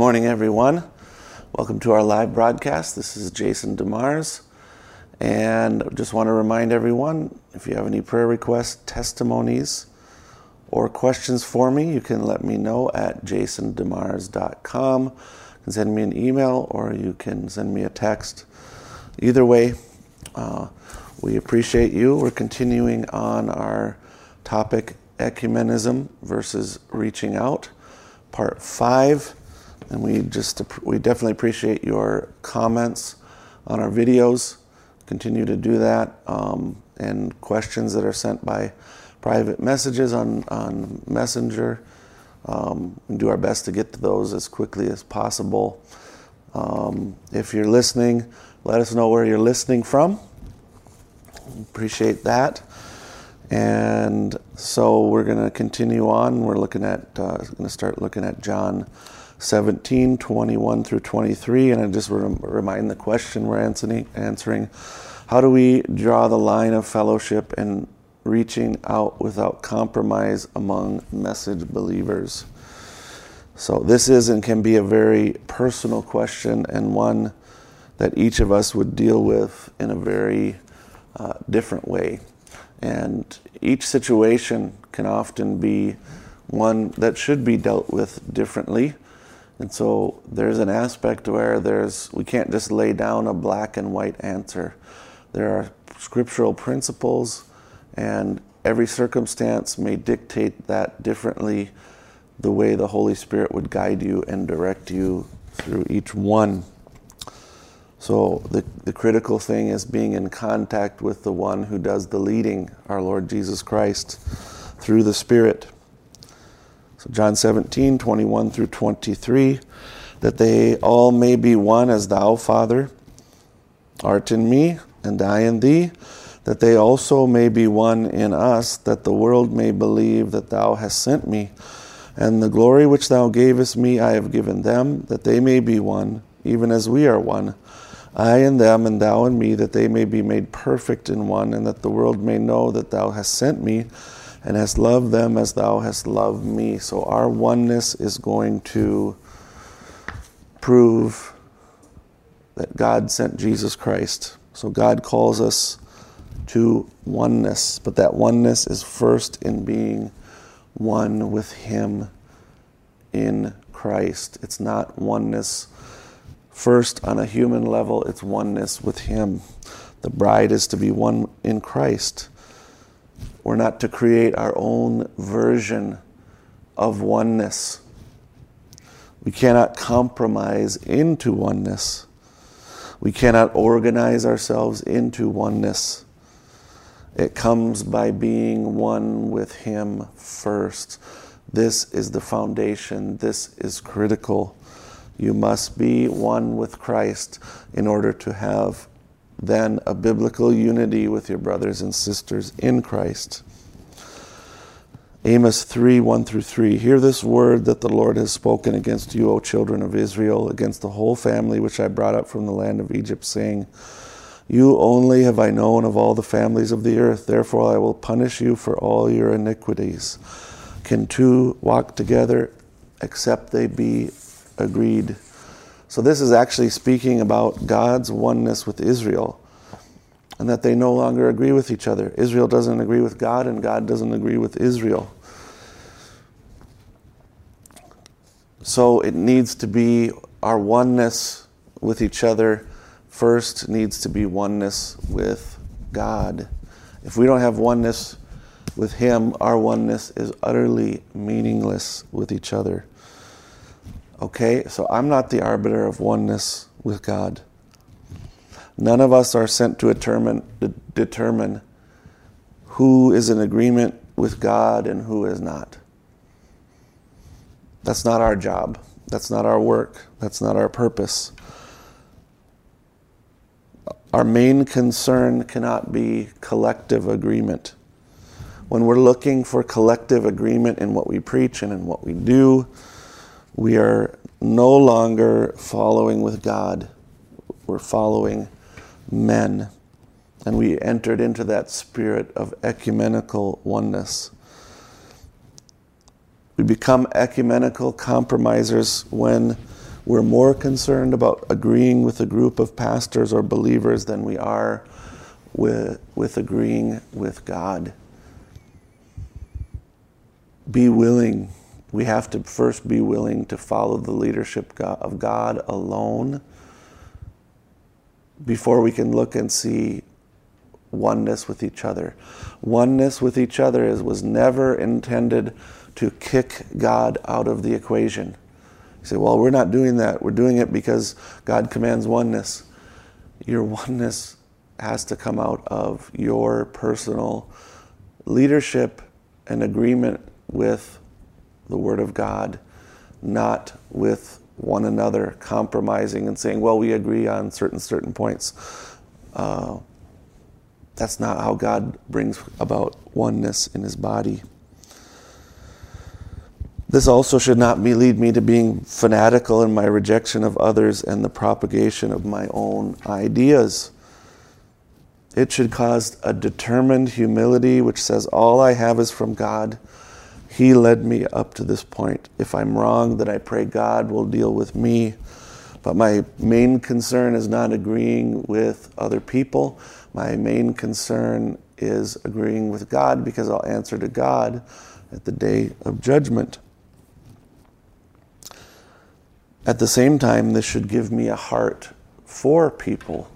morning, everyone. Welcome to our live broadcast. This is Jason DeMars. And just want to remind everyone if you have any prayer requests, testimonies, or questions for me, you can let me know at jasondemars.com. You can send me an email or you can send me a text. Either way, uh, we appreciate you. We're continuing on our topic ecumenism versus reaching out, part five. And we just we definitely appreciate your comments on our videos. Continue to do that, um, and questions that are sent by private messages on on Messenger. Um, we do our best to get to those as quickly as possible. Um, if you're listening, let us know where you're listening from. Appreciate that. And so we're going to continue on. We're looking at, uh, going to start looking at John 17, 21 through 23. And I just re- remind the question we're answering, answering how do we draw the line of fellowship and reaching out without compromise among message believers? So, this is and can be a very personal question and one that each of us would deal with in a very uh, different way. And each situation can often be one that should be dealt with differently. And so there's an aspect where there's we can't just lay down a black and white answer. There are scriptural principles and every circumstance may dictate that differently the way the Holy Spirit would guide you and direct you through each one. So the, the critical thing is being in contact with the one who does the leading, our Lord Jesus Christ, through the Spirit. So John 17, 21 through 23, that they all may be one as thou, Father, art in me, and I in thee, that they also may be one in us, that the world may believe that thou hast sent me. And the glory which thou gavest me I have given them, that they may be one, even as we are one I and them, and thou and me, that they may be made perfect in one, and that the world may know that thou hast sent me and hast loved them as thou hast loved me. So our oneness is going to prove that God sent Jesus Christ. So God calls us to oneness, but that oneness is first in being one with Him in Christ. It's not oneness First, on a human level, it's oneness with Him. The bride is to be one in Christ. We're not to create our own version of oneness. We cannot compromise into oneness. We cannot organize ourselves into oneness. It comes by being one with Him first. This is the foundation. This is critical. You must be one with Christ in order to have then a biblical unity with your brothers and sisters in Christ. Amos 3 1 through 3. Hear this word that the Lord has spoken against you, O children of Israel, against the whole family which I brought up from the land of Egypt, saying, You only have I known of all the families of the earth, therefore I will punish you for all your iniquities. Can two walk together except they be agreed. So, this is actually speaking about God's oneness with Israel and that they no longer agree with each other. Israel doesn't agree with God, and God doesn't agree with Israel. So, it needs to be our oneness with each other first, needs to be oneness with God. If we don't have oneness with Him, our oneness is utterly meaningless with each other. Okay, so I'm not the arbiter of oneness with God. None of us are sent to determine, determine who is in agreement with God and who is not. That's not our job. That's not our work. That's not our purpose. Our main concern cannot be collective agreement. When we're looking for collective agreement in what we preach and in what we do, we are no longer following with God, we're following men. And we entered into that spirit of ecumenical oneness. We become ecumenical compromisers when we're more concerned about agreeing with a group of pastors or believers than we are with, with agreeing with God. Be willing. We have to first be willing to follow the leadership of God alone before we can look and see oneness with each other. Oneness with each other is, was never intended to kick God out of the equation. You say, well, we're not doing that. We're doing it because God commands oneness. Your oneness has to come out of your personal leadership and agreement with the Word of God, not with one another compromising and saying, well, we agree on certain certain points. Uh, that's not how God brings about oneness in His body. This also should not be, lead me to being fanatical in my rejection of others and the propagation of my own ideas. It should cause a determined humility which says, All I have is from God. He led me up to this point. If I'm wrong, then I pray God will deal with me. But my main concern is not agreeing with other people. My main concern is agreeing with God because I'll answer to God at the day of judgment. At the same time, this should give me a heart for people,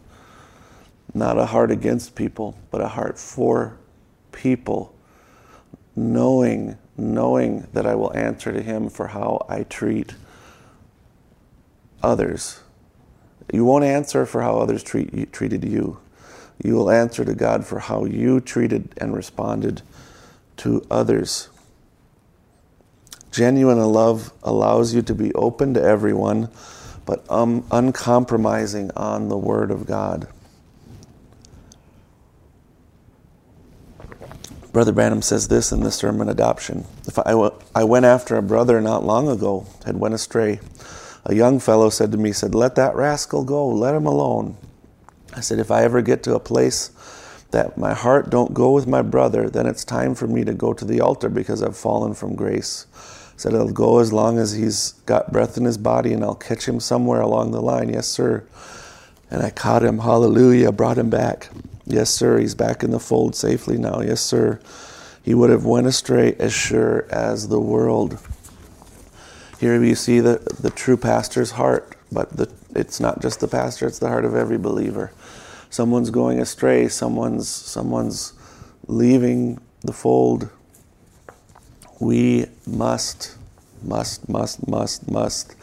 not a heart against people, but a heart for people, knowing, knowing that I will answer to Him for how I treat others. You won't answer for how others treat treated you. You will answer to God for how you treated and responded to others. Genuine love allows you to be open to everyone, but um, uncompromising on the Word of God. Brother Branham says this in the sermon Adoption. If I, w- I went after a brother not long ago, had went astray, a young fellow said to me, said, Let that rascal go, let him alone. I said, If I ever get to a place that my heart don't go with my brother, then it's time for me to go to the altar because I've fallen from grace said I'll go as long as he's got breath in his body and I'll catch him somewhere along the line. Yes, sir. And I caught him. Hallelujah. Brought him back. Yes, sir. He's back in the fold safely now. Yes, sir. He would have went astray as sure as the world. Here you see the, the true pastor's heart, but the, it's not just the pastor, it's the heart of every believer. Someone's going astray, someone's, someone's leaving the fold we must, must, must, must, must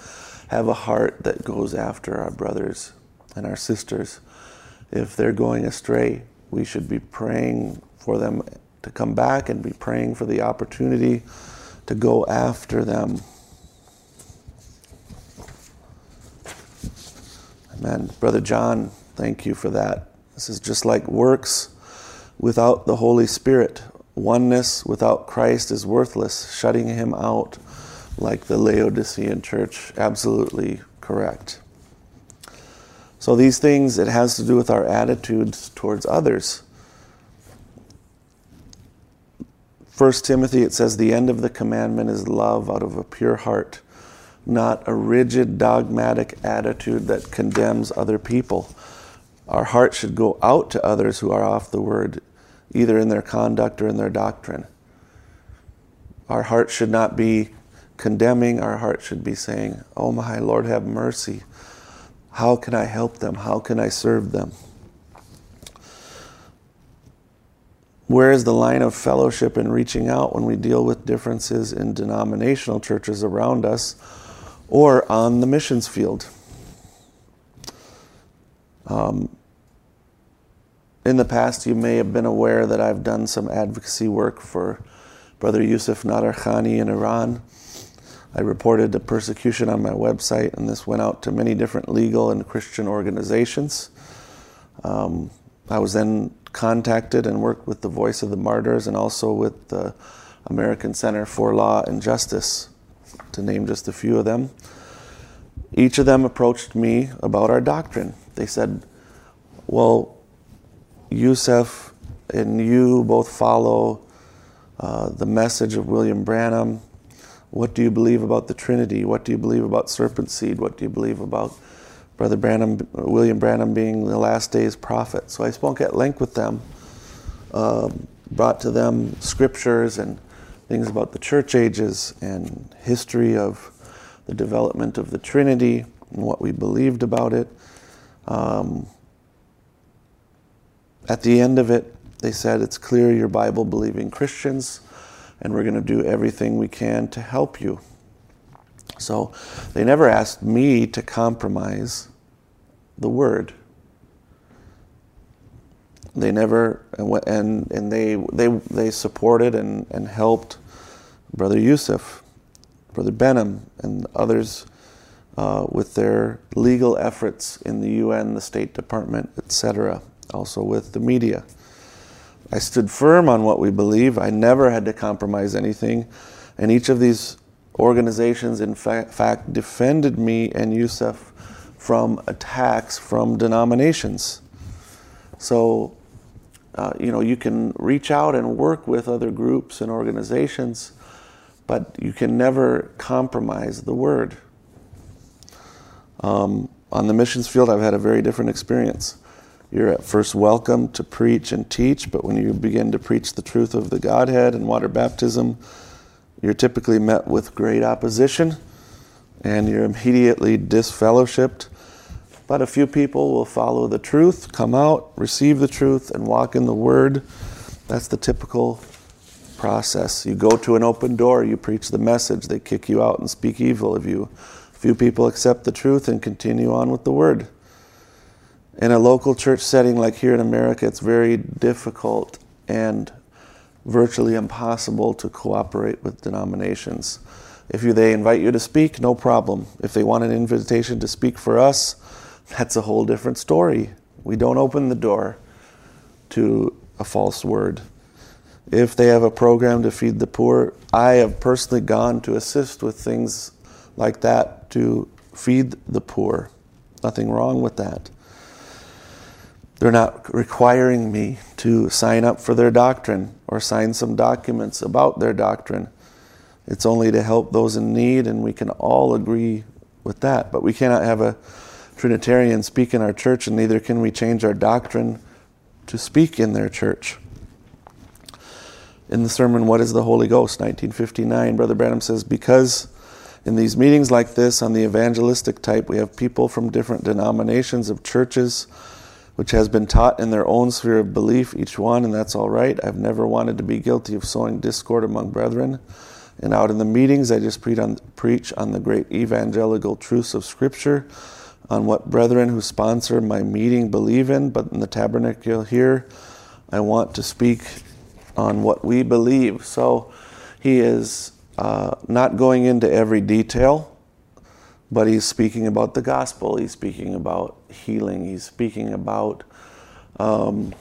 have a heart that goes after our brothers and our sisters. If they're going astray, we should be praying for them to come back and be praying for the opportunity to go after them. Amen. Brother John, thank you for that. This is just like works without the Holy Spirit. Oneness without Christ is worthless, shutting him out like the Laodicean church. Absolutely correct. So, these things, it has to do with our attitudes towards others. 1 Timothy, it says, the end of the commandment is love out of a pure heart, not a rigid, dogmatic attitude that condemns other people. Our heart should go out to others who are off the word either in their conduct or in their doctrine. Our heart should not be condemning, our heart should be saying, Oh my Lord, have mercy. How can I help them? How can I serve them? Where is the line of fellowship and reaching out when we deal with differences in denominational churches around us or on the missions field? Um, in the past, you may have been aware that I've done some advocacy work for Brother Yusuf Nadarkhani in Iran. I reported the persecution on my website, and this went out to many different legal and Christian organizations. Um, I was then contacted and worked with the Voice of the Martyrs and also with the American Center for Law and Justice, to name just a few of them. Each of them approached me about our doctrine. They said, Well, Yusuf and you both follow uh, the message of William Branham. What do you believe about the Trinity? What do you believe about serpent seed? What do you believe about Brother Branham, William Branham being the last days prophet? So I spoke at length with them, uh, brought to them scriptures and things about the church ages and history of the development of the Trinity and what we believed about it. Um, at the end of it, they said, It's clear you're Bible believing Christians and we're going to do everything we can to help you. So they never asked me to compromise the word. They never and and they they they supported and, and helped Brother Yusuf, Brother Behnam, and others uh, with their legal efforts in the UN, the State Department, etc. Also with the media. I stood firm on what we believe. I never had to compromise anything. And each of these organizations, in fa- fact, defended me and Yusuf from attacks from denominations. So, uh, you know, you can reach out and work with other groups and organizations, but you can never compromise the word. Um, on the missions field, I've had a very different experience. You're at first welcome to preach and teach, but when you begin to preach the truth of the Godhead and water baptism, you're typically met with great opposition and you're immediately disfellowshipped. But a few people will follow the truth, come out, receive the truth, and walk in the Word. That's the typical process. You go to an open door, you preach the message, they kick you out and speak evil of you. Few people accept the truth and continue on with the Word in a local church setting like here in America, it's very difficult and virtually impossible to cooperate with denominations. If you, they invite you to speak, no problem. If they want an invitation to speak for us, that's a whole different story. We don't open the door to a false word. If they have a program to feed the poor, I have personally gone to assist with things like that to feed the poor. Nothing wrong with that. They're not requiring me to sign up for their doctrine or sign some documents about their doctrine. It's only to help those in need, and we can all agree with that. But we cannot have a Trinitarian speak in our church, and neither can we change our doctrine to speak in their church. In the sermon, What is the Holy Ghost? 1959, Brother Branham says, Because in these meetings like this, on the evangelistic type, we have people from different denominations of churches which has been taught in their own sphere of belief, each one, and that's all right. I've never wanted to be guilty of sowing discord among brethren. And out in the meetings, I just preach on, preach on the great evangelical truths of Scripture, on what brethren who sponsor my meeting believe in. But in the tabernacle here, I want to speak on what we believe. So he is uh, not going into every detail but he's speaking about the gospel. He's speaking about healing. He's speaking about um,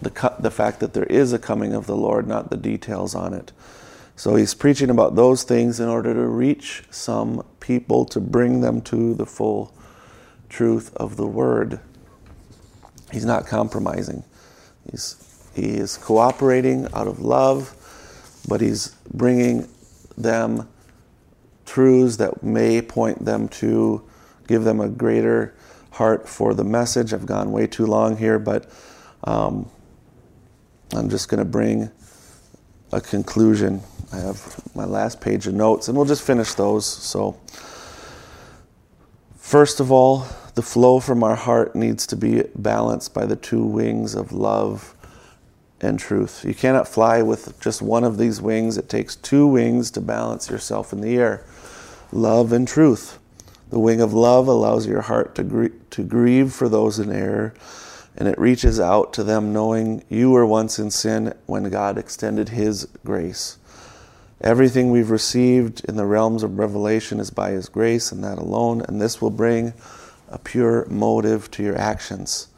the, the fact that there is a coming of the Lord, not the details on it. So he's preaching about those things in order to reach some people to bring them to the full truth of the word. He's not compromising. He's, he is cooperating out of love, but he's bringing them truths that may point them to give them a greater heart for the message. I've gone way too long here, but um, I'm just going to bring a conclusion. I have my last page of notes, and we'll just finish those. So, first of all, the flow from our heart needs to be balanced by the two wings of love and truth. You cannot fly with just one of these wings. It takes two wings to balance yourself in the air love and truth. The wing of love allows your heart to, gr- to grieve for those in error, and it reaches out to them knowing you were once in sin when God extended His grace. Everything we've received in the realms of revelation is by His grace and that alone, and this will bring a pure motive to your actions.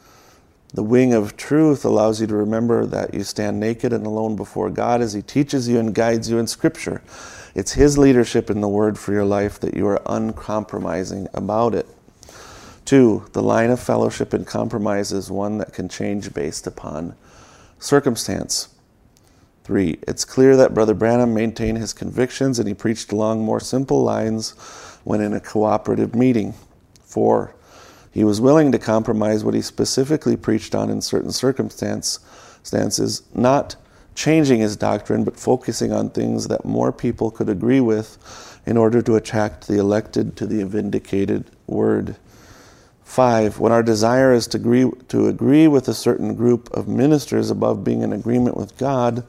The wing of truth allows you to remember that you stand naked and alone before God as He teaches you and guides you in Scripture. It's His leadership in the Word for your life that you are uncompromising about it. Two, the line of fellowship and compromise is one that can change based upon circumstance. 3. It's clear that Brother Branham maintained his convictions and he preached along more simple lines when in a cooperative meeting. 4. He was willing to compromise what he specifically preached on in certain circumstances, not changing his doctrine, but focusing on things that more people could agree with in order to attract the elected to the vindicated word. Five, when our desire is to agree, to agree with a certain group of ministers above being in agreement with God,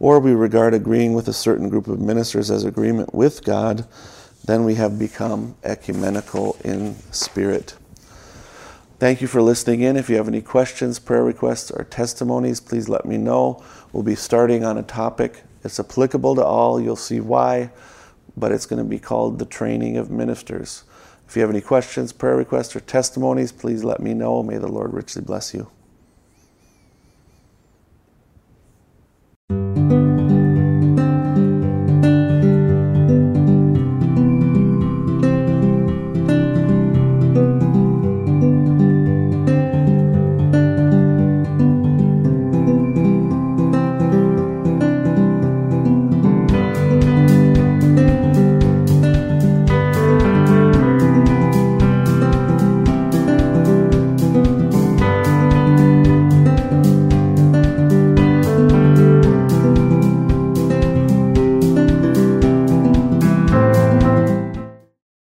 or we regard agreeing with a certain group of ministers as agreement with God, then we have become ecumenical in spirit. Thank you for listening in. If you have any questions, prayer requests, or testimonies, please let me know. We'll be starting on a topic. It's applicable to all. You'll see why, but it's going to be called the training of ministers. If you have any questions, prayer requests, or testimonies, please let me know. May the Lord richly bless you.